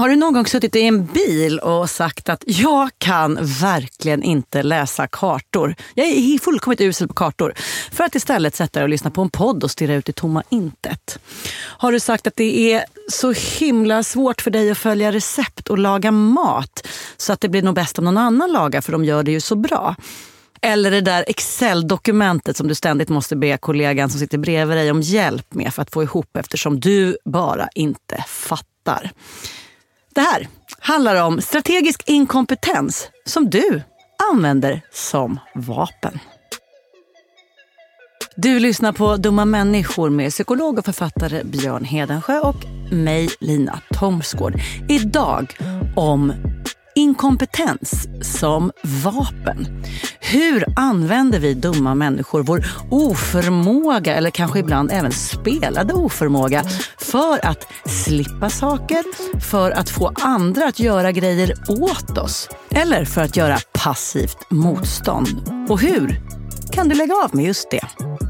Har du någon gång suttit i en bil och sagt att jag kan verkligen inte läsa kartor. Jag är fullkomligt usel på kartor. För att istället sätta dig och lyssna på en podd och stirra ut i tomma intet. Har du sagt att det är så himla svårt för dig att följa recept och laga mat så att det blir nog bäst om någon annan lagar för de gör det ju så bra. Eller det där Excel-dokumentet som du ständigt måste be kollegan som sitter bredvid dig om hjälp med för att få ihop eftersom du bara inte fattar. Det här handlar om strategisk inkompetens som du använder som vapen. Du lyssnar på Dumma människor med psykolog och författare Björn Hedensjö och mig, Lina Thomsgård. Idag om inkompetens som vapen. Hur använder vi dumma människor vår oförmåga, eller kanske ibland även spelade oförmåga, för att slippa saker, för att få andra att göra grejer åt oss eller för att göra passivt motstånd? Och hur kan du lägga av med just det?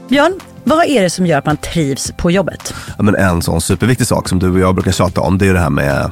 Björn, vad är det som gör att man trivs på jobbet? Ja, men en sån superviktig sak som du och jag brukar tjata om, det är det här med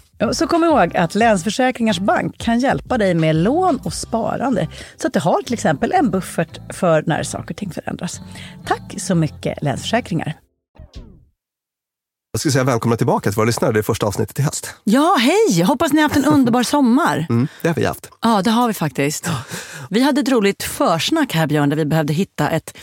Så kom ihåg att Länsförsäkringars Bank kan hjälpa dig med lån och sparande så att du har till exempel en buffert för när saker och ting förändras. Tack så mycket Länsförsäkringar. Jag skulle säga välkomna tillbaka till våra lyssnare. Det är första avsnittet i höst. Ja, hej! Hoppas ni har haft en underbar sommar. Mm, det har vi haft. Ja, det har vi faktiskt. Vi hade ett roligt försnack här Björn, där vi behövde hitta ett,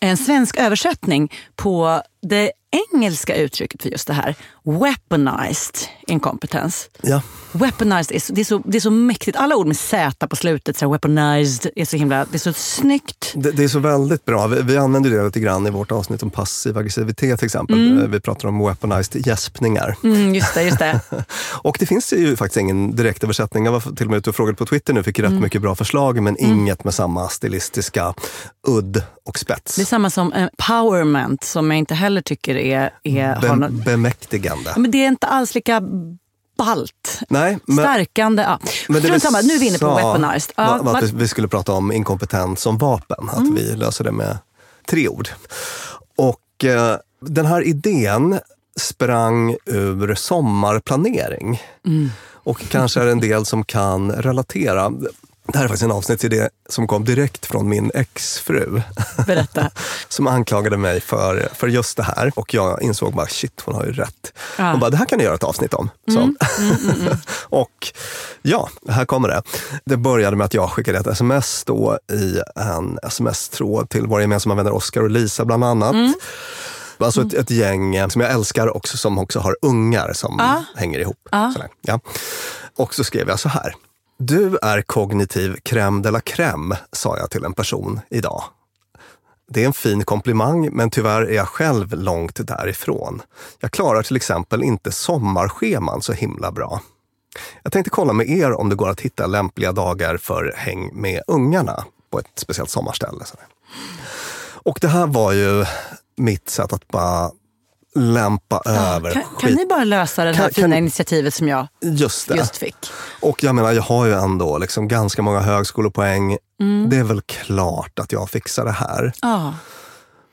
en svensk översättning på det engelska uttrycket för just det här. Weaponized incompetence. Ja. Weaponized, är så, det, är så, det är så mäktigt. Alla ord med Z på slutet, så här, weaponized, är så himla, det är så snyggt. Det, det är så väldigt bra. Vi, vi använder det lite grann i vårt avsnitt om passiv aggressivitet till exempel. Vi pratar om weaponized gäspningar. Mm, just det, just det. Och det finns ju faktiskt ingen direktöversättning. Jag var till och med ute och frågade på Twitter nu, fick rätt Mm. mycket bra förslag, men inget med samma stilistiska udd och spets. Det är samma som empowerment som jag inte heller tycker är... är Be, något, bemäktigande. Ja, men det är inte alls lika balt. Nej, men, Stärkande. Ja. men Strunt samma, nu är vi inne på weaponized. Ja, var, var vi skulle prata om inkompetens som vapen. Att Mm. vi löser det med tre ord. Och eh, den här idén sprang ur sommarplanering. Mm. Och kanske är det en del som kan relatera. Det här är faktiskt en avsnittsidé som kom direkt från min exfru. Berätta. som anklagade mig för, för just det här. Och jag insåg bara, shit, hon har ju rätt. Ja. Mm, Hon bara, det här kan du göra ett avsnitt om. Så. och ja, här kommer det. Det började med att jag skickade ett sms då i en sms-tråd till våra gemensamma vänner Oskar och Lisa bland annat. Mm. Alltså ett, ett gäng som jag älskar också, som också har ungar som Ja. hänger ihop. Sådär, ja. Och så skrev jag så här. Du är kognitiv crème de la crème, sa jag till en person idag. Det är en fin komplimang, men tyvärr är jag själv långt därifrån. Jag klarar till exempel inte sommarscheman så himla bra. Jag tänkte kolla med er om det går att hitta lämpliga dagar för häng med ungarna på ett speciellt sommarställe. Och det här var ju mitt sätt att bara lämpa över Kan, kan ni bara lösa det här Kan- fina kan- initiativet som jag Just just fick? Och jag menar, jag har ju ändå liksom ganska många högskolepoäng. Mm. Det är väl klart att jag fixar det här. Ja.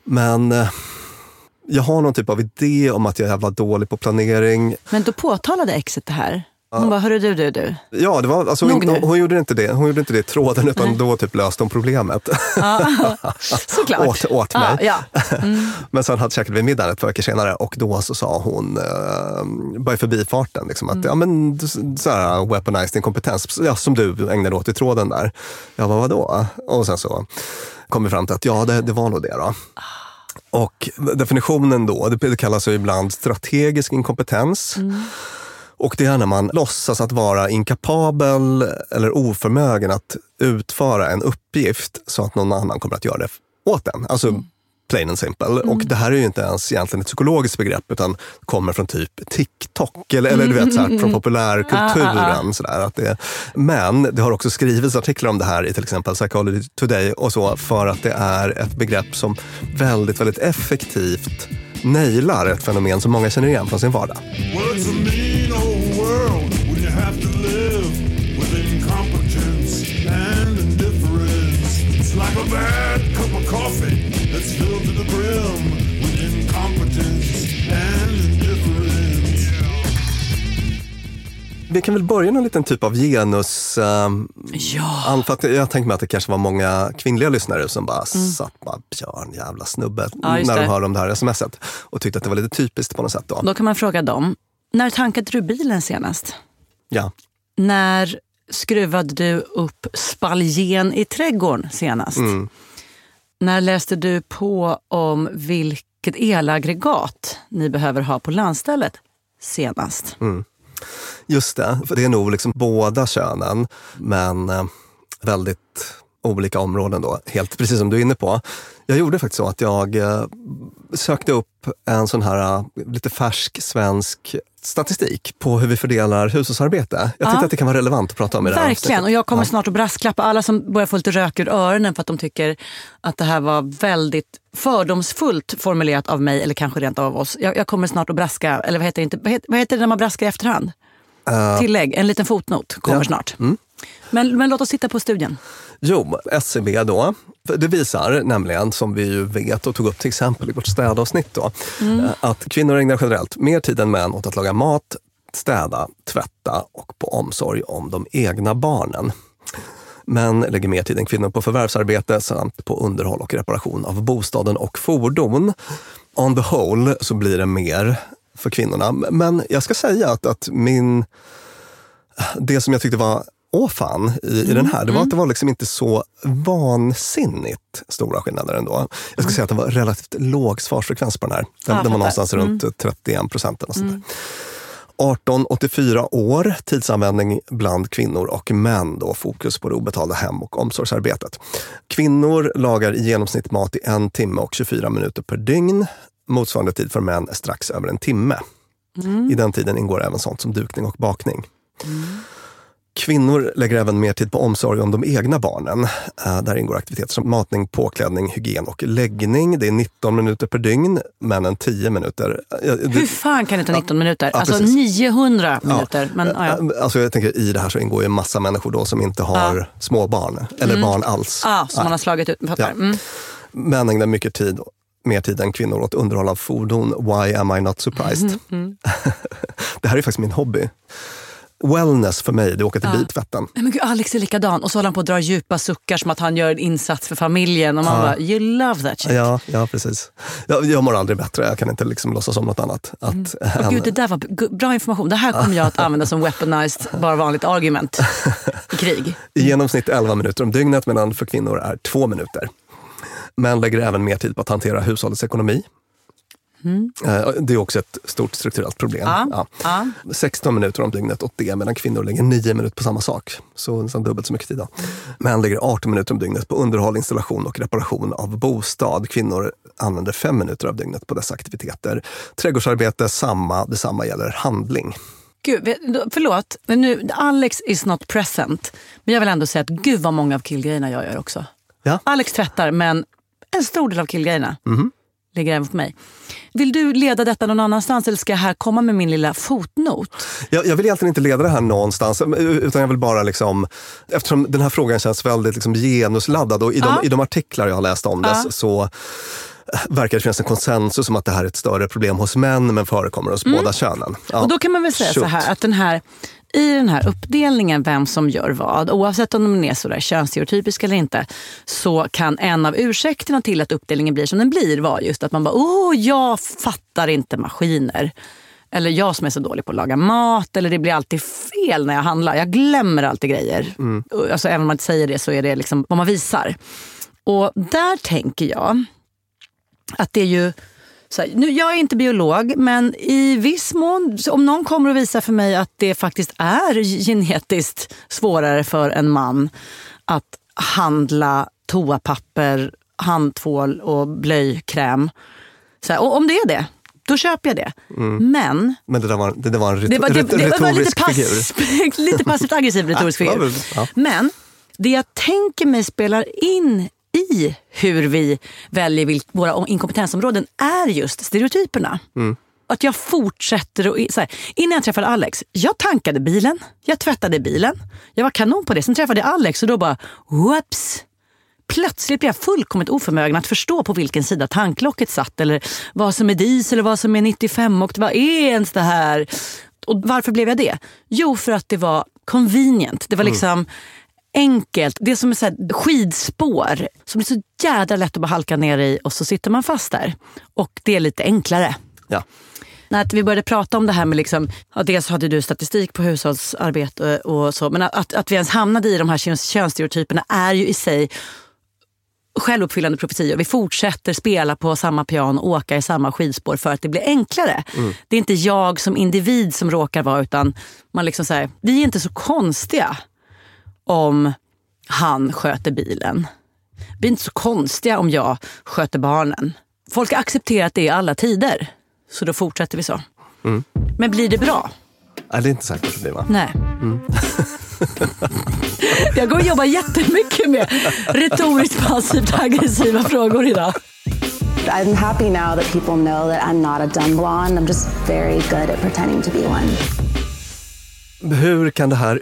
Men eh, jag har någon typ av idé om att jag är jävla dålig på planering. Men då påtalade exet det här. Hon bara, hörru du, du, du. Ja, det var, alltså, hon, hon, gjorde inte det, hon gjorde inte det i tråden, utan då typ löste hon problemet. Såklart. åt, åt mig. Ja, ja. Men sen hade käkade vi middag ett par veckor senare och då så sa hon, eh, bara i förbifarten, liksom, att ja, men, så här, weaponized inkompetens, ja, som du ägnade åt i tråden där. Jag bara, vadå? Och sen så kom vi fram till att ja, det, det var nog det då. Och definitionen då, det, kallas ju ibland strategisk inkompetens. Och det är när man låtsas att vara inkapabel eller oförmögen att utföra en uppgift så att någon annan kommer att göra det åt den. Alltså plain and simple. Och det här är ju inte ens egentligen ett psykologiskt begrepp utan kommer från typ TikTok eller, eller du vet så här, från populärkulturen. Så där, att det, men det har också skrivits artiklar om det här i till exempel Psychology Today och så för att det är ett begrepp som väldigt, väldigt effektivt nailar ett fenomen som många känner igen från sin vardag. Vi kan väl börja någon liten typ av genus... Um, Ja. jag tänker mig att det kanske var många kvinnliga lyssnare som bara satt bara Björn, jävla snubbe, Mm. Ja, när de det. hörde om det här smset. Och tyckte att det var lite typiskt på något sätt. Då. Då kan man fråga dem, när tankade du bilen senast? Ja. När skruvade du upp spaljen i trädgården senast? Mm. När läste du på om vilket elaggregat ni behöver ha på landstället senast? Mm. Just det, för det är nog liksom båda könen, men eh, väldigt olika områden då. Helt precis som du är inne på. Jag gjorde faktiskt så att jag eh, sökte upp en sån här eh, lite färsk svensk statistik på hur vi fördelar hushållsarbete. Jag Ja. att det kan vara relevant att prata om i det här Verkligen, och jag kommer Ja. snart att brasklappa alla som börjar få lite rök ur öronen för att de tycker att det här var väldigt fördomsfullt formulerat av mig eller kanske rent av oss. Jag, jag kommer snart att braska, eller vad heter det, inte, vad heter, vad heter det när man braskar i efterhand? Tillägg, en liten fotnot kommer Eh. Ja. snart. Men, men låt oss titta på studien. Jo, SCB då. Det visar nämligen, som vi ju vet och tog upp till exempel i vårt städavsnitt, då, Mm. eh, att kvinnor ägnar generellt mer tid än män åt att laga mat, städa, tvätta och på omsorg om de egna barnen. Män lägger mer tid än kvinnor på förvärvsarbete samt på underhåll och reparation av bostaden och fordon. On the whole så blir det mer för kvinnorna. Men jag ska säga att, att min... Det som jag tyckte var åh fan i, i den här, det var att det var liksom inte så vansinnigt stora skillnader ändå. Jag ska säga att det var relativt låg svarsfrekvens på den här. Den, Ja, den var någonstans runt 31 procent. eller sånt där. 18-84 år, tidsanvändning bland kvinnor och män. Då, fokus på det obetalda hem och omsorgsarbetet. Kvinnor lagar i genomsnitt mat i en timme och 24 minuter per dygn. Motsvarande tid för män är strax över en timme. I den tiden ingår även sånt som dukning och bakning. Kvinnor lägger även mer tid på omsorg om de egna barnen. Eh, Där ingår aktiviteter som matning, påklädning, hygien och läggning. Det är 19 minuter per dygn, männen 10 minuter. Eh, det- Hur fan kan det ta 19 minuter? Ja, alltså precis. 900 minuter. Men, ja, ja. Alltså jag tänker i det här så ingår ju massa människor då som inte har små barn eller barn alls. Ah, som man har slagit ut. Fattar. Ja. Mm. Män ägnar mycket tid, mer tid än kvinnor åt underhåll av fordon. Why am I not surprised? Mm, det här är faktiskt min hobby. Wellness för mig, det är åka till biltvätten. Nej, Men gud, Alex är likadan. Och så håller han på att dra djupa suckar som att han gör en insats för familjen. Och man bara, you love that shit. Ja, ja precis. Jag, jag mår aldrig bättre, jag kan inte liksom låtsas om något annat. Att, Mm. Åh, gud, det där var bra information. Det här kommer jag att använda som weaponized, bara vanligt argument i krig. I genomsnitt 11 minuter om dygnet medan för kvinnor är 2 minuter. Män lägger även mer tid på att hantera hushållets ekonomi. Eh, Det är också ett stort strukturellt problem. Mm. Ja, Ja. 16 minuter om dygnet åt det medan kvinnor lägger 9 minuter på samma sak. Så nästan dubbelt så mycket tid. Då. Män lägger 18 minuter om dygnet på underhåll, installation och reparation av bostad. Kvinnor använder 5 minuter av dygnet på dessa aktiviteter. Trädgårdsarbete, samma. Detsamma gäller handling. Gud, förlåt, men nu, Alex is not present. Men jag vill ändå säga att gud vad många av killgrejerna jag gör också. Ja. Alex tvättar, men en stor del av killgrejerna ligger även på mig. Vill du leda detta någon annanstans eller ska jag här komma med min lilla fotnot? Jag, jag vill egentligen inte leda det här någonstans, utan jag vill bara liksom, eftersom den här frågan känns väldigt liksom genusladdad och i de, Ja. i de artiklar jag har läst om det Ja. så, så eh, verkar det finnas en konsensus om att det här är ett större problem hos män men förekommer hos båda könen. Ja. Mm. Och då kan man väl säga så Shoot. här att den här i den här uppdelningen, vem som gör vad, oavsett om de är sådär könsstereotypiska eller inte, så kan en av ursäkterna till att uppdelningen blir som den blir vara just att man bara, åh, jag fattar inte maskiner. Eller jag som är så dålig på att laga mat, eller det blir alltid fel när jag handlar. Jag glömmer alltid grejer. Och Alltså, även om man inte säger det så är det liksom vad man visar. Och där tänker jag att det är ju så här, nu, jag är inte biolog, men i viss mån, om någon kommer och visar för mig att det faktiskt är genetiskt svårare för en man att handla toapapper, handtvål och blöjkräm. Så här, och om det är det, då köper jag det. Men Men det där var, det där var en ret- det var, det, det var lite, retorisk figur. pass, lite passivt aggressiv retorisk figur. Men det jag tänker mig spelar in i hur vi väljer vilk, våra inkompetensområden är just stereotyperna. Att jag fortsätter och, så här, Innan jag träffade Alex, jag tankade bilen, jag tvättade bilen. Jag var kanon på det. Sen träffade jag Alex och då bara, whoops. Plötsligt blev jag fullkomligt oförmögen att förstå på vilken sida tanklocket satt. Eller vad som är diesel och vad som är 95 och vad är ens det här? Och varför blev jag det? Jo, för att det var convenient. Det var liksom enkelt. Det är som ett så skidspår som är så jädra lätt att bara halka ner i och så sitter man fast där. Och det är lite enklare. Ja. När vi började prata om det här med, liksom, ja, dels hade du statistik på hushållsarbete och så, men att, att vi ens hamnade i de här köns- könsstereotyperna är ju i sig självuppfyllande profetior. Vi fortsätter spela på samma piano och åka i samma skidspår för att det blir enklare. Det är inte jag som individ som råkar vara, utan man liksom säger, vi är inte så konstiga om han sköter bilen. Vi är inte så konstiga om jag sköter barnen. Folk har accepterat det i alla tider. Så då fortsätter vi så. Men blir det bra? Nej, det är inte säkert att det blir va? Nej. Jag går och jobbar jättemycket med retoriskt passivt aggressiva frågor idag. I'm happy now that people know that I'm not a dumb blonde. I'm just very good at pretending to be one. Hur kan det här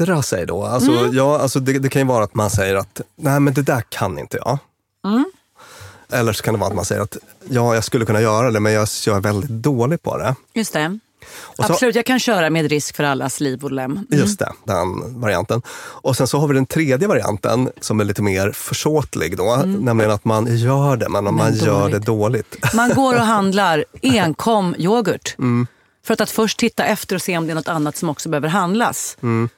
yttra sig då? Alltså, Mm. ja, alltså det, det kan ju vara att man säger att nej men det där kan inte jag. Mm. Eller så kan det vara att man säger att ja, jag skulle kunna göra det men jag, jag är väldigt dålig på det. Just det. Så- Absolut, jag kan köra med risk för allas liv och lem. Mm. Just det, den varianten. Och sen så har vi den tredje varianten som är lite mer försåtlig då. Nämligen att man gör det, men man gör det dåligt. Man går och handlar enkom yoghurt. Mm. För att, att först titta efter och se om det är något annat som också behöver handlas. Mm.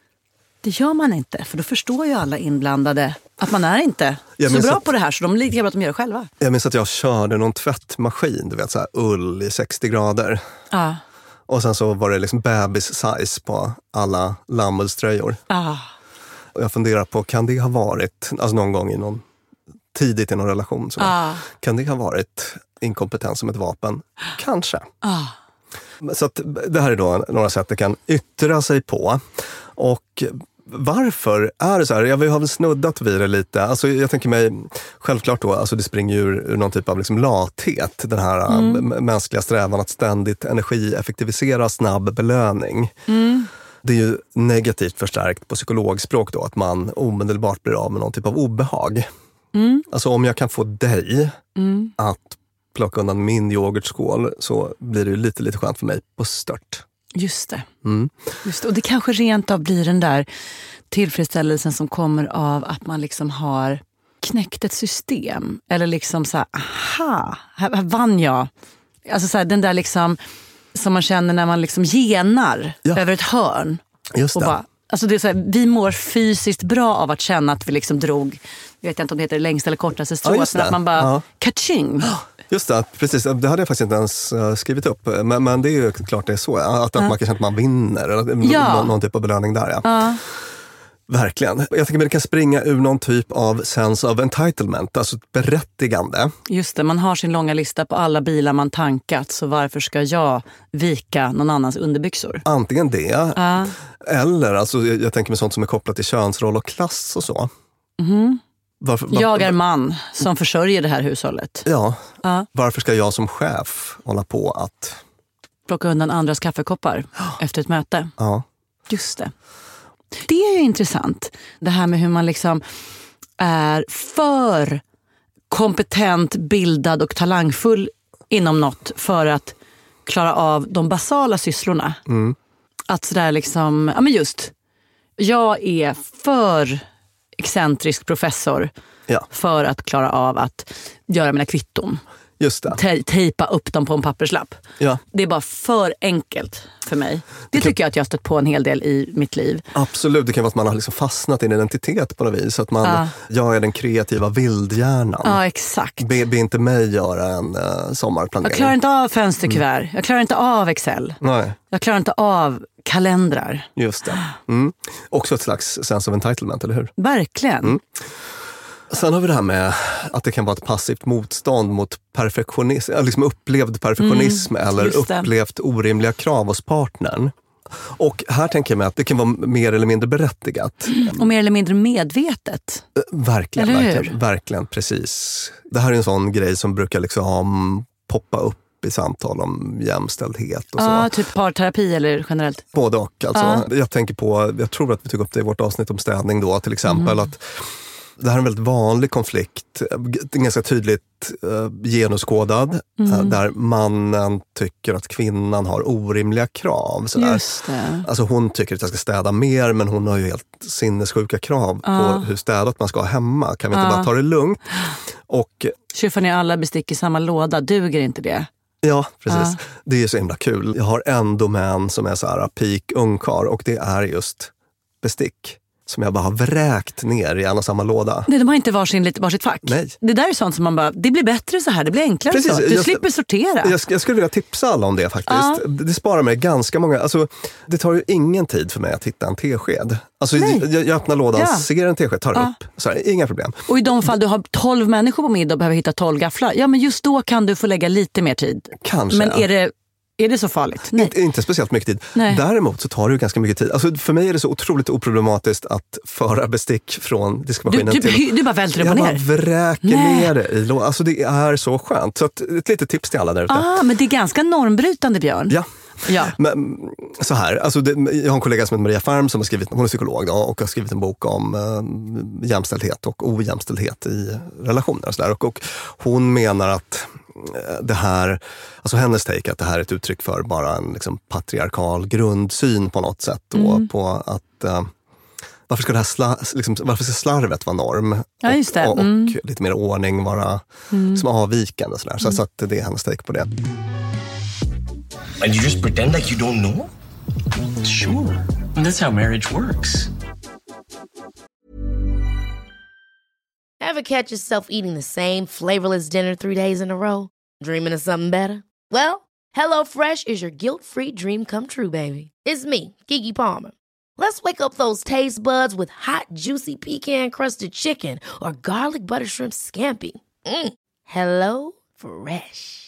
Det gör man inte, för då förstår ju alla inblandade att man är inte Jag så bra att- på det här så de är lika bra att de gör det själva. Jag minns att jag körde någon tvättmaskin, du vet så här ull i 60 grader. Ja. Och sen så var det liksom bebis-size på alla lammullströjor. Ah. Och jag funderar på, kan det ha varit, alltså någon gång i någon, tidigt i någon relation, så Ah. kan det ha varit inkompetens som ett vapen? Kanske. Ah. Så att det här är då några sätt det kan yttra sig på. Och varför är det så här? Ja, vi har väl snuddat vid det lite. Alltså, jag tänker mig, självklart då, alltså det springer ju ur, ur någon typ av liksom lathet. Den här Mm. m- mänskliga strävan att ständigt energieffektivisera snabb belöning. Mm. Det är ju negativt förstärkt på psykologspråk då, att man omedelbart blir av med någon typ av obehag. Mm. Alltså om jag kan få dig att plocka undan min yoghurtskål så blir det lite, lite skönt för mig på stört. Just det. Mm. Just det. Och det kanske rent av blir den där tillfredsställelsen som kommer av att man liksom har knäckt ett system. Eller liksom så här, aha, här, här vann jag. Alltså så här, den där liksom som man känner när man liksom genar Ja. över ett hörn. Just Och det. bara, alltså det är så här, vi mår fysiskt bra av att känna att vi liksom drog, jag vet inte om det heter det längsta eller kortaste strået, just men att man bara, Ja. kaching. Just det, precis. Det hade jag faktiskt inte ens eh, skrivit upp. Men, men det är ju klart det är så. Att, att man kan känna att man vinner. Eller Ja. någon, någon typ av belöning där. Ja. Ja. Verkligen. Jag tänker att det kan springa ur någon typ av sense of entitlement, alltså ett berättigande. Just det, man har sin långa lista på alla bilar man tankat, så varför ska jag vika någon annans underbyxor? Antingen det, Ja. eller alltså, jag, tänker mig sånt som är kopplat till könsroll och klass och så. Varför, var-. Jag är man som försörjer det här hushållet. Ja. Ja. Varför ska jag som chef hålla på att... Plocka undan andras kaffekoppar efter ett möte. Ja. Just det. Det är ju intressant. Det här med hur man liksom är för kompetent, bildad och talangfull inom något för att klara av de basala sysslorna. Att sådär liksom, ja men just, jag är för excentrisk professor Ja, för att klara av att göra mina kvitton. just det. Te- tejpa upp dem på en papperslapp. Ja. Det är bara för enkelt för mig. Det tycker jag att jag har stött på en hel del i mitt liv. Absolut, det kan vara att man har liksom fastnat i en identitet på något vis. Att man, Ja. Jag är den kreativa vildhjärnan. Ja, exakt. Be, be inte mig göra en uh, sommarplanering. Jag klarar inte av fönsterkuvert. Jag klarar inte av Excel. Nej, Jag klarar inte av kalendrar. just det. Mm. Också ett slags sense of entitlement, eller hur? Verkligen. Mm. Sen har vi det här med att det kan vara ett passivt motstånd mot perfektionism, liksom upplevd perfektionism eller Mm, det. upplevt orimliga krav hos partnern. Och här tänker jag mig att det kan vara mer eller mindre berättigat. Och mer eller mindre medvetet. Eh, Verkligen, Eller verkligen, verkligen, precis. Det här är en sån grej som brukar liksom poppa upp i samtal om jämställdhet och så. Typ parterapi eller generellt. Både och. Alltså. Jag tänker på, jag tror att vi tog upp det i vårt avsnitt om städning då till exempel. att det här är en väldigt vanlig konflikt, g- ganska tydligt eh, genuskodad, eh, där mannen tycker att kvinnan har orimliga krav. Sådär. Just det. Alltså hon tycker att jag ska städa mer men hon har ju helt sinnessjuka krav på hur städat man ska ha hemma. Kan vi inte bara ta det lugnt? Och Tjuffar ner alla bestick i samma låda, duger inte det? Ja, precis. Det är så himla kul. Jag har en domän som är så här peak ungkar och det är just bestick. Som jag bara har vräkt ner i en och samma låda. Nej, de har inte varsin, varsitt fack. Nej. Det där är sånt som man bara, det blir bättre så här, det blir enklare Precis, så. Du jag- slipper sortera. Jag, jag skulle vilja tipsa alla om det faktiskt. Det det sparar mig ganska många... Alltså, det tar ju ingen tid för mig att hitta en tesked. Alltså, Nej. jag, jag öppnar lådan, Ja. ser en tesked, tar Ja. upp. Så här, inga problem. Och i de fall du har 12 människor på middag och behöver hitta 12 gafflar, ja men just då kan du få lägga lite mer tid. Kanske. Men är det, är det så farligt? Nej. Inte, inte speciellt mycket tid. Nej. Däremot så tar det ju ganska mycket tid. Alltså, för mig är det så otroligt oproblematiskt att föra bestick från Du, diskmaskinen du, till... du bara välter upp Jag och bara ner. vräker Nej. ner det i. Alltså det är så skönt. Så att, ett litet tips till alla där ute. Ah, men det är ganska normbrytande Björn. Ja. Ja. Men, så här, alltså det, jag har en kollega som heter Maria Färm som har skrivit, hon är psykolog då, och har skrivit en bok om eh, jämställdhet och ojämställdhet i relationer. Och, så där. Och, och hon menar att det här, alltså hennes take att det här är ett uttryck för bara en liksom, patriarkal grundsyn på något sätt. Då, Mm. på att eh, varför ska, det här sla, liksom, varför ska slarvet vara norm? Ja. Och, och, Mm. och lite mer ordning vara som avvikande. Sådär. Så, så att det är hennes take på det. And you just pretend like you don't know? Sure. That's how marriage works. Ever catch yourself eating the same flavorless dinner three days in a row? Dreaming of something better? Well, HelloFresh is your guilt-free dream come true, baby. It's me, Kiki Palmer. Let's wake up those taste buds with hot, juicy pecan-crusted chicken or garlic butter shrimp scampi. Mm. Hello Fresh.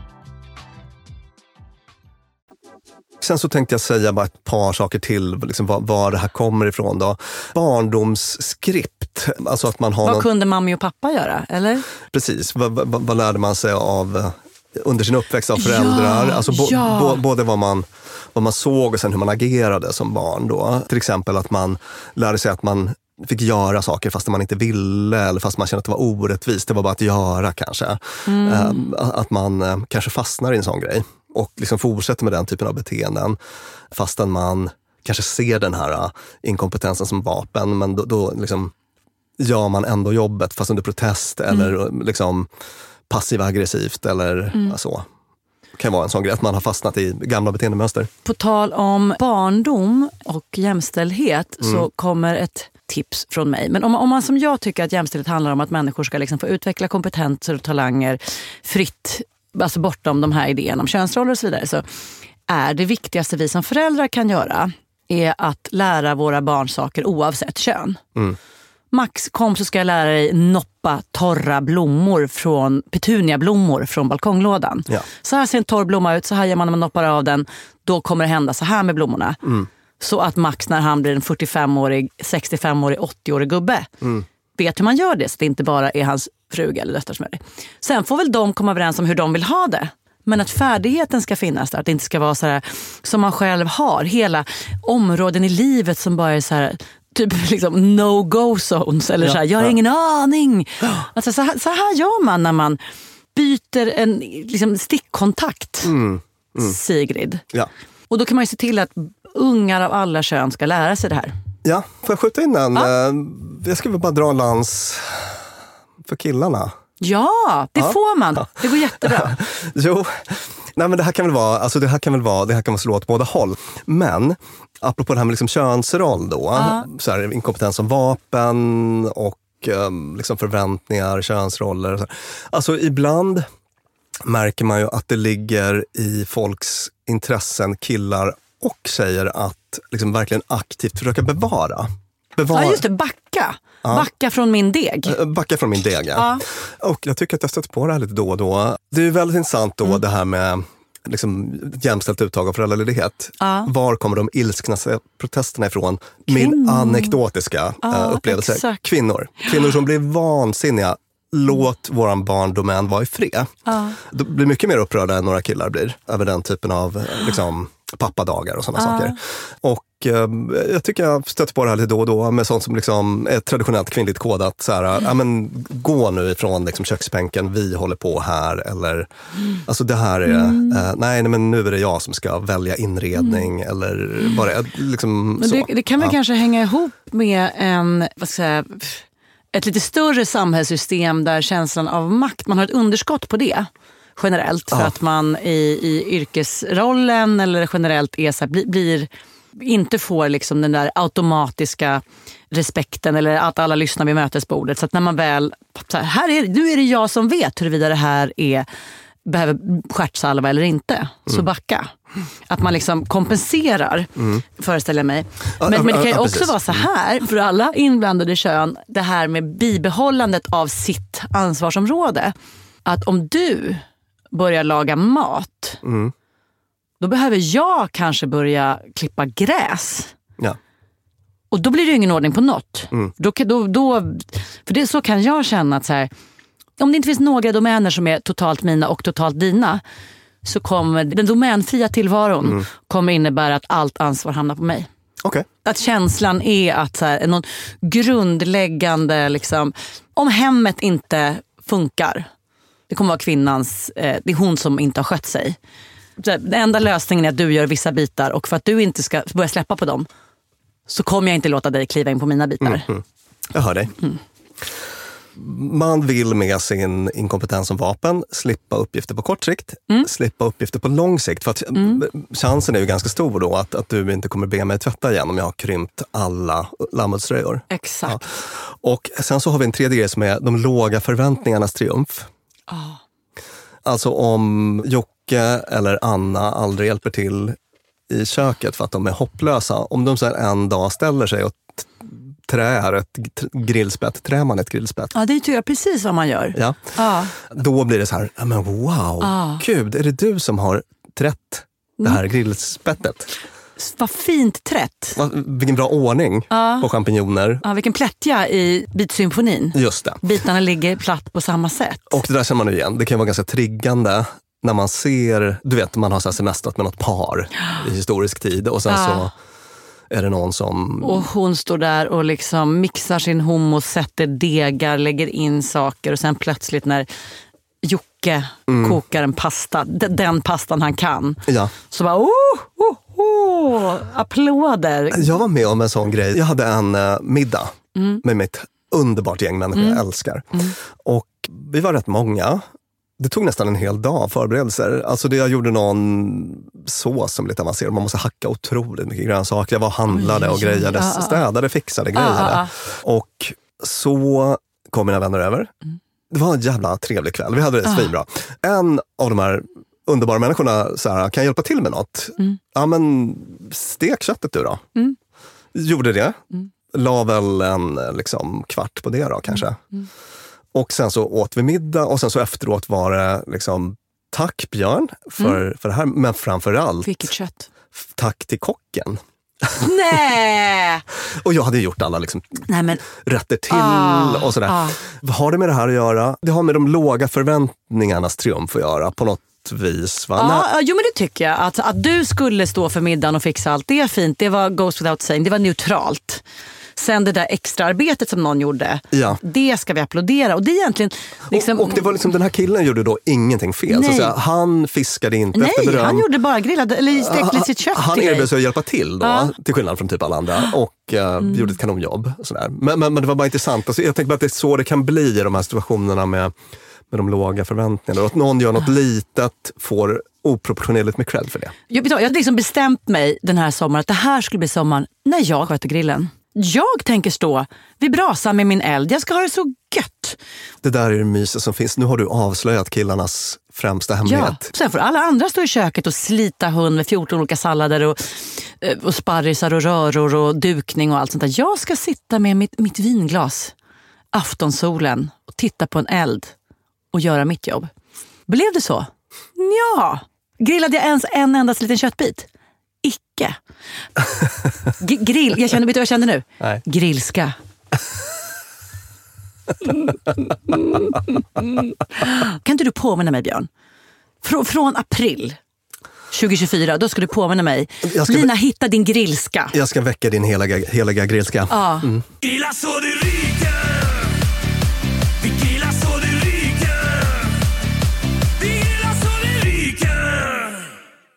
Sen så tänkte jag säga bara ett par saker till, liksom var, var det här kommer ifrån. Då. Barndomsskript. Alltså att man har Vad någon, kunde mamma och pappa göra? Eller? precis, vad, vad, vad lärde man sig av eh, under sin uppväxt av föräldrar? Ja, alltså bo, ja. bo, både vad man, vad man såg och sen hur man agerade som barn. Då. Till exempel att man lärde sig att man fick göra saker fast man inte ville eller fast man kände att det var orättvist. Det var bara att göra kanske. Mm. Eh, att man eh, kanske fastnar i en sån grej och liksom fortsätter med den typen av beteenden fastän man kanske ser den här eh, inkompetensen som vapen. Men då, då liksom gör man ändå jobbet fast under protest eller Mm. liksom passiv aggressivt eller så. Det kan vara en sån grej, att man har fastnat i gamla beteendemönster. På tal om barndom och jämställdhet Mm. så kommer ett tips från mig. Men om, om man som jag tycker att jämställdhet handlar om att människor ska liksom få utveckla kompetenser och talanger fritt, alltså bortom de här idéerna om könsroller och så vidare, så är det viktigaste vi som föräldrar kan göra är att lära våra barn saker oavsett kön. Max, kom så ska jag lära dig noppa torra blommor från petuniablommor från balkonglådan. Ja. Så här ser en torr blomma ut, så här gör man när man noppar av den. Då kommer det hända så här med blommorna. Så att Max när han blir en 45-årig, 65-årig, 80-årig gubbe vet hur man gör det. Så det inte bara är hans fruga eller döttrar som gör det. Sen får väl de komma överens om hur de vill ha det. Men att färdigheten ska finnas där. Att det inte ska vara så här som man själv har. Hela områden i livet som bara är så här typ liksom no-go zones. Eller så här, jag har ingen aning. Alltså, så, här, så här gör man när man byter en liksom, stickkontakt. Sigrid. Ja. Och då kan man ju se till att ungar av alla kön ska lära sig det här. Ja, får jag skjuta in en? Eh, Jag väl bara dra en lans för killarna. Ja, det får man. Det går jättebra. Jo, nej men det här kan väl vara, alltså det här kan väl vara, det här kan slå åt båda håll. Men apropå det här med liksom könsroll då, så här, inkompetens som vapen och um, liksom förväntningar, könsroller. och Så. Alltså ibland märker man ju att det ligger i folks intressen, killar och tjejer, att liksom verkligen aktivt försöka bevara. Bevara. Ja, just det. Backa. Backa från min deg. Eh, Backa från min deg. Ja. Och jag tycker att jag stött på det här lite då och då. Det är väldigt intressant då Mm. det här med liksom, jämställt uttag av föräldraledighet. Var kommer de ilskna protesterna ifrån? Min anekdotiska eh, upplevelse. exakt. Kvinnor. Kvinnor som blir vansinniga. Låt våran barndomän vara i fred. De blir mycket mer upprörda än några killar blir över den typen av eh, liksom, pappadagar och sådana saker. Och eh, jag tycker jag stöter på det här lite då och då med sånt som liksom är traditionellt kvinnligt kodat. Så här, ja, men, gå nu ifrån liksom, köksbänken, vi håller på här. Eller, alltså det här är, eh, nej, nej men nu är det jag som ska välja inredning. Eller vad det är. Liksom, Men det, det kan väl Ja. kanske hänga ihop med en, vad ska jag säga, ett lite större samhällssystem där känslan av makt, man har ett underskott på det generellt. För Ja. att man i, i yrkesrollen eller generellt är så här, blir, blir inte får liksom den där automatiska respekten eller att alla lyssnar vid mötesbordet. Så att när man väl, så här, här är, nu är det jag som vet huruvida det här är behöver stjärtsalva eller inte. Så backa. Att man liksom kompenserar, föreställer jag mig. Men, men det kan ju också vara så här, för alla inblandade kön, det här med bibehållandet av sitt ansvarsområde. Att om du börjar laga mat, Mm. då behöver jag kanske börja klippa gräs. Ja. Och då blir det ingen ordning på något. Mm. Då, då, då, för det, så kan jag känna att så här, om det inte finns några domäner som är totalt mina och totalt dina, så kommer den domänfria tillvaron Mm. kommer innebära att allt ansvar hamnar på mig. Okej. Att känslan är att så här, någon grundläggande, liksom, om hemmet inte funkar, det kommer vara kvinnans, eh, det är hon som inte har skött sig. Så Den enda lösningen är att du gör vissa bitar och för att du inte ska börja släppa på dem så kommer jag inte låta dig kliva in på mina bitar. Jag hör dig. Mm. Man vill med sin inkompetens som vapen slippa uppgifter på kort sikt, Mm. slippa uppgifter på lång sikt. För att chansen är ju ganska stor då att, att du inte kommer be mig tvätta igen om jag har krympt alla lammullströjor. Exakt. Och sen så har vi en tredje grej som är de låga förväntningarnas triumf. Ah. Alltså om Jocke eller Anna aldrig hjälper till i köket för att de är hopplösa. Om de så en dag ställer sig och trär ett grillspett, trär man ett grillspett. Ja, det tycker jag precis vad man gör. Ja. Ja. Då blir det så här, men wow, Ah. gud, är det du som har trätt det här grillspettet? Vad fint trätt. Va- Vilken bra ordning på champinjoner. Ja, vilken plättja i Bitsymfonin. Just det. Bitarna ligger platt på samma sätt. Och det där känner man igen. Det kan vara ganska triggande när man ser, du vet man har så semestrat med något par i historisk tid och sen så är det någon som... Och hon står där och liksom mixar sin hummus, sätter degar, lägger in saker och sen plötsligt när Jocke kokar en pasta, den pastan han kan, Ja. så bara oh, oh, oh, applåder. Jag var med om en sån grej. Jag hade en eh, middag med mitt underbart gäng människor jag älskar. Och vi var rätt många. Det tog nästan en hel dag förberedelser. Alltså det, jag gjorde någon sås som är lite avancerad. Man måste hacka otroligt mycket grönsaker. Jag var och handlade och grejade, Ja, ja. städade, fixade, grejade. ja. Och så kom mina vänner över. Det var en jävla trevlig kväll. Vi hade det svinbra. En av de här underbara människorna så här, kan jag hjälpa till med något? Ja men stek köttet du då. Gjorde det. La väl en liksom, kvart på det då kanske. Och sen så åt vi middag och sen så efteråt var det liksom Tack Björn för, för det här, men framför allt Vilket kött. tack till kocken. Nej! Och jag hade gjort alla liksom, Nej men rätter till Ah, och sådär. ah. Vad har det med det här att göra? Det har med de låga förväntningarnas triumf att göra på något vis. Va? Ja, ja, jo men det tycker jag. Att, att du skulle stå för middagen och fixa allt, det är fint. Det var goes without saying. Det var neutralt. Sen det där extraarbetet som någon gjorde, Ja. det ska vi applådera. Och det är egentligen... Liksom, och, och det var liksom, den här killen gjorde då ingenting fel. Så Nej. säga, han fiskade inte efter Nej, beröm. han gjorde bara grillad, eller stekt lite sitt kött Han erbjöd sig att hjälpa till då, Ja. till skillnad från typ alla andra. Och eh, Mm. gjorde ett kanonjobb. Sådär. Men, men, men det var bara intressant. Alltså, jag tänker att det är så det kan bli i de här situationerna med, med de låga förväntningarna. Och att någon gör något litet får oproportionerligt med cred för det. Jag, jag hade liksom bestämt mig den här sommaren att det här skulle bli sommaren när jag sköter grillen. Jag tänker stå vid brasan med min eld. Jag ska ha det så gött. Det där är det myset som finns. Nu har du avslöjat killarnas främsta Ja. hemlighet. Sen får alla andra stå i köket och slita hund med 14 olika sallader och, eh, och sparrisar och röror och dukning och allt sånt där. Jag ska sitta med mitt, mitt vinglas, aftonsolen och titta på en eld och göra mitt jobb. Blev det så? Ja. Grillade jag ens en endast liten köttbit? Icke. G- grill, jag kände, vet du vad jag kände nu? Nej. Grillska. Kan inte du påminna mig Björn? Frå, från april 2024, då ska du påminna mig. Lina, hitta din grillska. Jag ska väcka din heliga, heliga grillska. Ja. Grilla så det ryker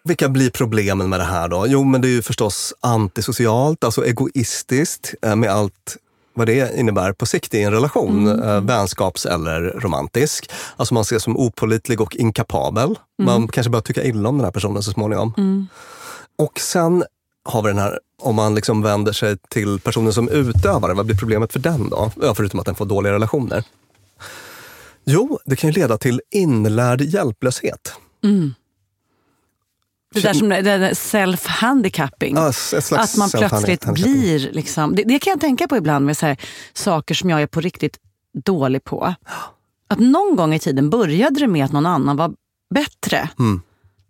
Vilka blir problemen med det här då? Jo, men det är ju förstås antisocialt, alltså egoistiskt eh, med allt vad det innebär på sikt i en relation, eh, vänskaps eller romantisk. Alltså man ses som opålitlig och inkapabel. Man kanske börjar tycka illa om den här personen så småningom. Och sen har vi den här, om man liksom vänder sig till personen som utövare, vad blir problemet för den då? Ja, förutom att den får dåliga relationer. Jo, det kan ju leda till inlärd hjälplöshet. Det där som self-handicapping. Ja, Att man plötsligt blir... Liksom, det, det kan jag tänka på ibland med så här, saker som jag är på riktigt dålig på. Att någon gång i tiden började det med att någon annan var bättre.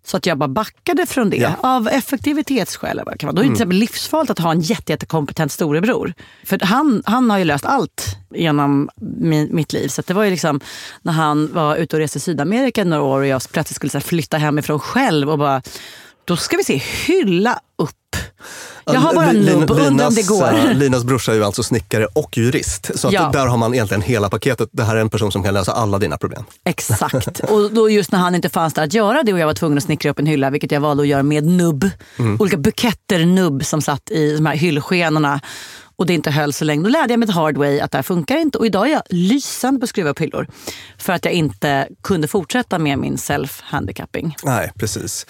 Så att jag bara backade från det. Ja. Av effektivitetsskäl. kan. Då är det exempel livsfarligt att ha en jätte, jättekompetent storebror. För han, han har ju löst allt genom mi, mitt liv. Så det var ju liksom när han var ute och reste i Sydamerika några år och jag plötsligt skulle så flytta hemifrån själv och bara, då ska vi se, hylla upp. Jag har bara Lin- nubb, undrar om det Linas, går. eh, Linas brorsa är ju alltså snickare och jurist. Så att Ja. där har man egentligen hela paketet. Det här är en person som kan lösa alla dina problem. Exakt. Och då just när han inte fanns där att göra det och jag var tvungen att snickra upp en hylla, vilket jag valde att göra med nubb. Olika buketter nubb som satt i de här hyllskenorna. Och det inte höll så länge. Då lärde jag mig the hard way att det här funkar inte. Och idag är jag lysande på att skruva upp hyllor. För att jag inte kunde fortsätta med min self-handicapping. Nej, precis.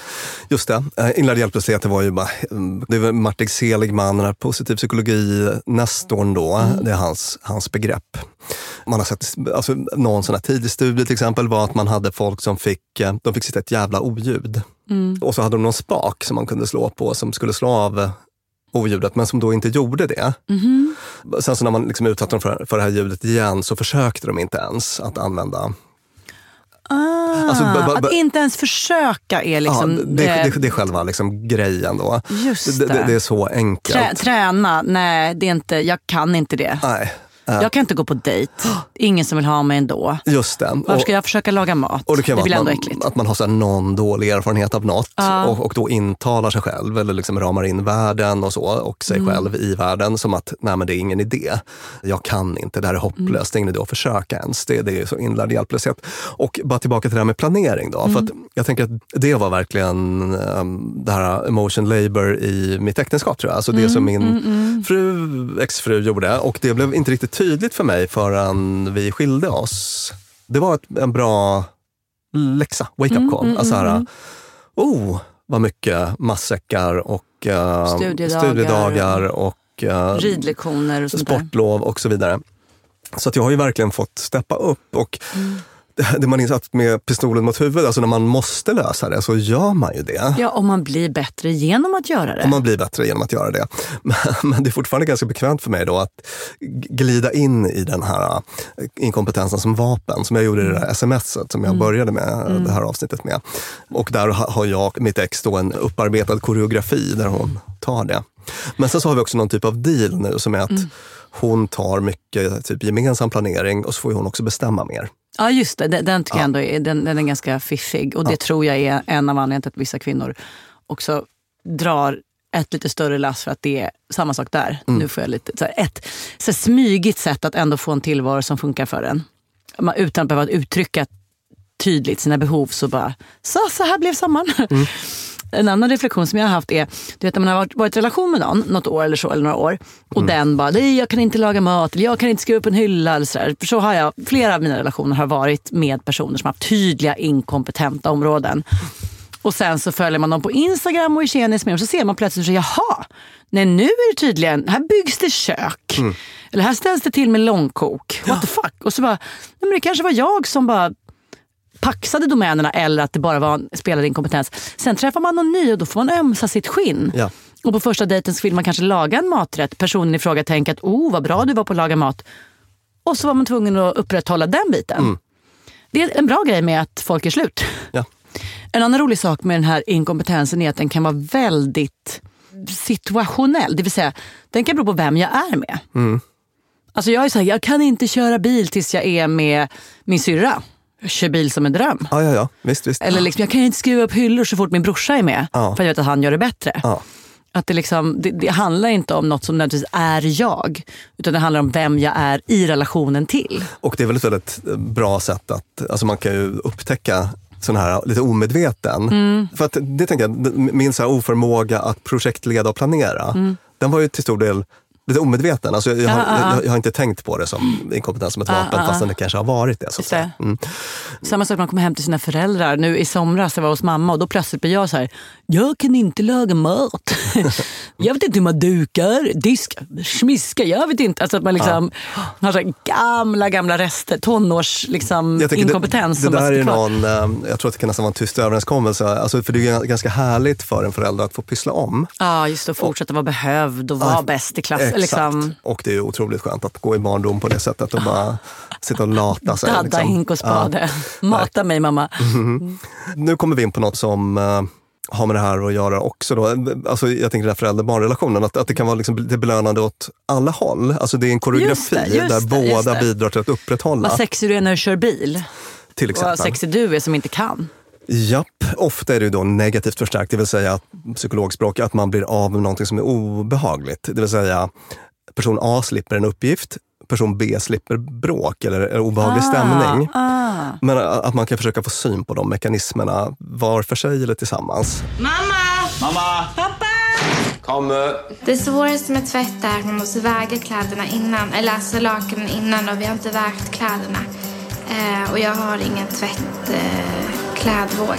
Just det. Eh, Inlärd hjälplöshet det var ju bara, mm, det var Martin Seligman, positiv psykologi, Nestorn då, Mm. det är hans, hans begrepp. Man har sett, alltså, någon sån här tidig studie till exempel var att man hade folk som fick, eh, de fick sitta ett jävla oljud. Mm. Och så hade de någon spak som man kunde slå på som skulle slå av eh, oljudet, men som då inte gjorde det. Mhm. Sen så när man liksom utsatte dem för, för det här ljudet igen så försökte de inte ens att använda Ah, Alltså, att inte ens försöka är liksom... ja, det, eh, det, det är själva liksom grejen då. Just det. det är så enkelt. trä, träna, nej, det är inte, jag kan inte det. Nej. Eh, Jag kan inte gå på dejt. Ingen som vill ha mig ändå. Just det. Varför ska jag försöka laga mat? Och det kan det vara blir att man, äckligt. att man har så någon dålig erfarenhet av något Ja. och, och då intalar sig själv eller liksom ramar in världen och så och sig Mm. själv i världen som att nej men det är ingen idé. Jag kan inte, det här är hopplöst, Mm. det är ingen idé att försöka ens. Det, det är så inlärd hjälplöshet. Och bara tillbaka till det här med planering då. För Mm. att jag tänker att det var verkligen um, det här emotion labor i mitt äktenskap tror jag. Alltså det Mm, som min fru, exfru gjorde och det blev inte riktigt tydligt för mig förrän vi skilde oss. Det var ett, en bra läxa, wake up call. alltså här, oh, vad mycket matsäckar och eh, Studiedagar. studiedagar och eh, Ridlektioner och sportlov och så vidare. Så att jag har ju verkligen fått steppa upp. Och Mm. det, man inser att med pistolen mot huvudet, alltså när man måste lösa det så gör man ju det. Ja, om man blir bättre genom att göra det. Och man blir bättre genom att göra det. Men, men det är fortfarande ganska bekvämt för mig då att glida in i den här eh, inkompetensen som vapen, som jag gjorde i det där smset som jag började med eh, det här avsnittet med. Och där ha- har jag, mitt ex, då en upparbetad koreografi där hon tar det. Men sen så har vi också någon typ av deal nu som är att hon tar mycket typ gemensam planering och så får hon också bestämma mer. Ja, just det. Den, den tycker jag ändå är, den, den är ganska fiffig. Och det tror jag är en av anledningarna till att vissa kvinnor också drar ett lite större lass för att det är samma sak där. Nu får jag lite, så här, ett så här, smygigt sätt att ändå få en tillvaro som funkar för en. Man, utan att behöva uttrycka tydligt sina behov så bara, så, så här blev sommaren. En annan reflektion som jag har haft är, du vet när man har varit, varit i relation med någon, något år eller så, eller några år. Och den bara, nej jag kan inte laga mat, eller jag kan inte skriva upp en hylla. Eller så, där. För så har jag, flera av mina relationer har varit med personer som har haft tydliga inkompetenta områden. Och sen så följer man dem på Instagram och är tjenis med dem så ser man plötsligt så jaha, nej nu är det tydligen, här byggs det kök. Eller här ställs det till med långkok. What the fuck? Och så bara, nej men det kanske var jag som bara paxade domänerna eller att det bara var en spelad inkompetens. Sen träffar man någon ny och då får man ömsa sitt skinn. Ja. Och på första dejten så vill man kanske laga en maträtt. Personen i fråga tänker att oh vad bra du var på att laga mat. Och så var man tvungen att upprätthålla den biten. Det är en bra grej med att folk är slut. Ja. En annan rolig sak med den här inkompetensen är att den kan vara väldigt situationell. Det vill säga, den kan bero på vem jag är med. Alltså jag är så här, jag kan inte köra bil tills jag är med min syrra. Kör bil som en dröm. Ja, ja, ja. Visst, visst. Eller liksom, jag kan inte skruva upp hyllor så fort min brorsa är med. Ja. För jag vet att han gör det bättre. Ja. Att det, liksom, det, det handlar inte om något som nödvändigtvis är jag. Utan det handlar om vem jag är i relationen till. Och det är väl ett väldigt bra sätt att, alltså man kan ju upptäcka sån här lite omedveten. Mm. För att det tänker jag, min så här oförmåga att projektleda och planera, den var ju till stor del lite omedveten. Alltså jag, jag, har. Ja, ja, ja. jag, jag har inte tänkt på det som inkompetens som ett vapen, fastän det kanske har varit det. Så att säga. Mm. Samma sak när man kommer hem till sina föräldrar. Nu i somras jag var hos mamma och då plötsligt blir jag så här. Jag kan inte laga mat. jag vet inte hur man dukar, diskar, smiskar. Jag vet inte. Alltså att man liksom har så gamla, gamla rester. Tonårs liksom, Jag inkompetens. Det, det där är någon, eh, jag tror att det kan nästan vara en tyst överenskommelse. Alltså, för det är ganska härligt för en förälder att få pyssla om. Ja, just det. Och fortsätta vara behövd och vara Ja, bäst i klass. Exakt. Liksom, Och det är otroligt skönt att gå i barndom på det sättet och bara sitta och lata sig. dadda, liksom. hink och spade. Mata mig mamma. Nu kommer vi in på något som eh, har med det här att göra också. Då. Alltså, jag tänker den här förälder-barn-relationen, att, att det kan vara liksom lite belönande åt alla håll. Alltså, det är en koreografi Just det, just där det, båda bidrar till att upprätthålla. Vad sexig du är när du kör bil. till Och vad exempel. sexig du är som inte kan. Japp, ofta är det då negativt förstärkt, det vill säga psykologspråk, att man blir av med någonting som är obehagligt. Det vill säga, person A slipper en uppgift, person B slipper bråk eller, eller obehaglig stämning. Ah. Men att man kan försöka få syn på de mekanismerna var för sig eller tillsammans. Det svåraste med tvätt är att man måste väga kläderna innan, eller alltså lakanen innan och vi har inte vägt kläderna. Eh, och jag har ingen tvätt, eh, klädvåg.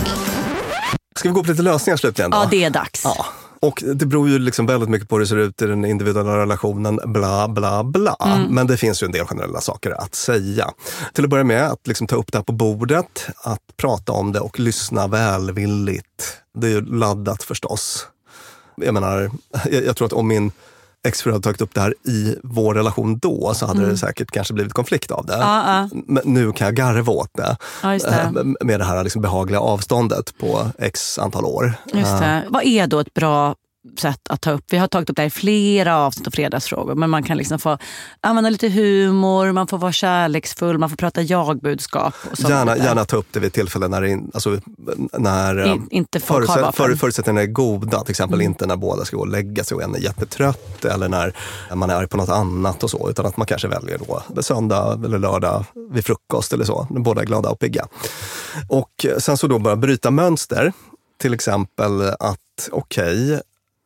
Ska vi gå på lite lösningar slutligen? Då? Ja, det är dags. Ja. Och det beror ju liksom väldigt mycket på hur det ser ut i den individuella relationen, bla bla bla. Mm. Men det finns ju en del generella saker att säga. Till att börja med att liksom ta upp det här på bordet, att prata om det och lyssna välvilligt. Det är ju laddat förstås. Jag menar, jag, jag tror att om min exfru hade tagit upp det här i vår relation då så hade Mm. det säkert kanske blivit konflikt av det. Ja, ja. Men nu kan jag garva åt det. Just det. Eh, Med det här liksom behagliga avståndet på x antal år. Just Eh, det. Vad är då ett bra sätt att ta upp? Vi har tagit upp det här i flera avsnitt av Fredagsfrågor. Men man kan liksom få använda lite humor, man får vara kärleksfull, man får prata jag-budskap. Gärna, gärna ta upp det vid tillfällen när, in, alltså, när eh, In- inte folk har förutsätt- för, förutsättningarna är goda. Till exempel Mm. inte när båda ska gå och lägga sig och en är jättetrött eller när man är arg på något annat och så. Utan att man kanske väljer då söndag eller lördag vid frukost eller så. När båda är glada och pigga. Och sen så då bara bryta mönster. Till exempel att okej,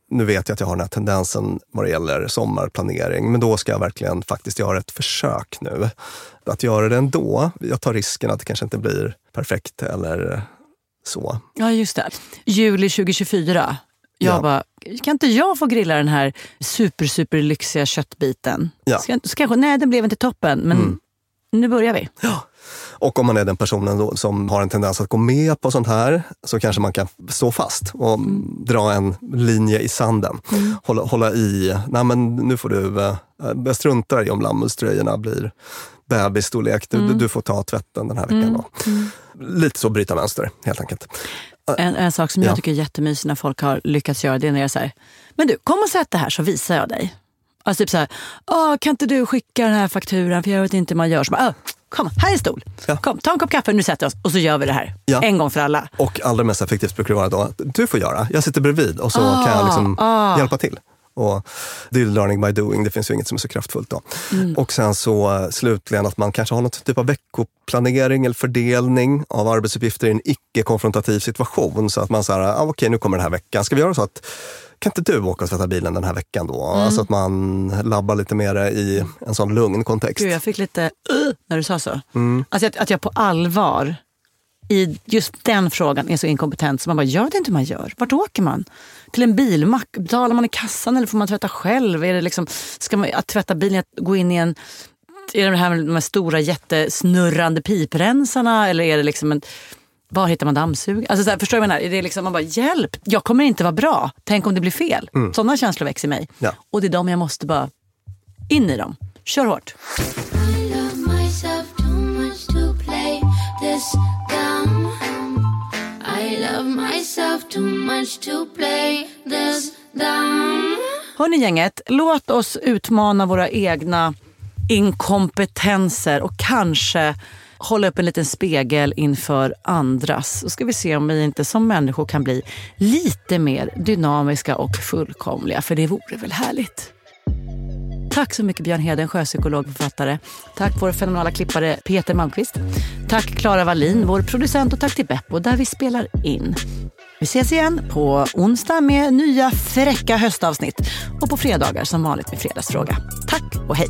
nu vet jag att jag har den här tendensen vad det gäller sommarplanering, men då ska jag verkligen faktiskt göra ett försök nu. Att göra det ändå, jag tar risken att det kanske inte blir perfekt eller så. Ja, just det. Juli 2024. Jag Ja. bara, kan inte jag få grilla den här super, super lyxiga köttbiten? Ja. Mm. Ska, ska kanske, nej, den blev inte toppen, men nu börjar vi. Och om man är den personen som har en tendens att gå med på sånt här så kanske man kan stå fast och dra en linje i sanden. Hålla, hålla i, nej men nu får du, eh, jag struntar i om lammullströjorna blir bebisstorlek. Du, Mm. du får ta tvätten den här veckan. Då. Lite så bryta mönster helt enkelt. En, en sak som jag Ja. tycker är jättemysig när folk har lyckats göra det är när jag säger, men du kom och sätt det här så visar jag dig. Alltså typ så här, "Åh, kan inte du skicka den här fakturan för jag vet inte hur man gör. Så bara, "Ah, kom, här är en stol. Kom, ta en kopp kaffe, nu sätter vi oss och så gör vi det här. Ja. En gång för alla. Och allra mest effektivt brukar det vara då att du får göra, jag sitter bredvid och så Ah, kan jag liksom ah. hjälpa till. Och det är learning by doing, det finns ju inget som är så kraftfullt då. Mm. Och sen så eh, slutligen att man kanske har något typ av veckoplanering eller fördelning av arbetsuppgifter i en icke-konfrontativ situation. Så att man säger, ah, okej nu kommer den här veckan, ska vi göra så att kan inte du åka och tvätta bilen den här veckan då? Mm. Så att man labbar lite mer i en sån lugn kontext. Gud, jag fick lite uh, när du sa så. Mm. Alltså att, att jag på allvar i just den frågan är så inkompetent så man bara, jag vet inte hur man gör. Vart åker man? Till en bilmack? Betalar man i kassan eller får man tvätta själv? Är det liksom, ska man att tvätta bilen, att gå in i en är det här med de här stora jättesnurrande piprensarna eller är det liksom en var hittar man dammsugare? Alltså så här, förstår du vad jag menar? Är det liksom, man bara, hjälp, jag kommer inte vara bra. Tänk om det blir fel. Mm. Sådana känslor växer i mig. Ja. Och det är de jag måste bara in i dem. Kör hårt. Hörni gänget, låt oss utmana våra egna inkompetenser och kanske hålla upp en liten spegel inför andras. Så ska vi se om vi inte som människor kan bli lite mer dynamiska och fullkomliga. För det vore väl härligt? Tack så mycket Björn Heden, sjöpsykolog och författare. Tack vår fenomenala klippare Peter Malmqvist. Tack Klara Wallin, vår producent och tack till Beppo där vi spelar in. Vi ses igen på onsdag med nya fräcka höstavsnitt och på fredagar som vanligt med Fredagsfråga. Tack och hej!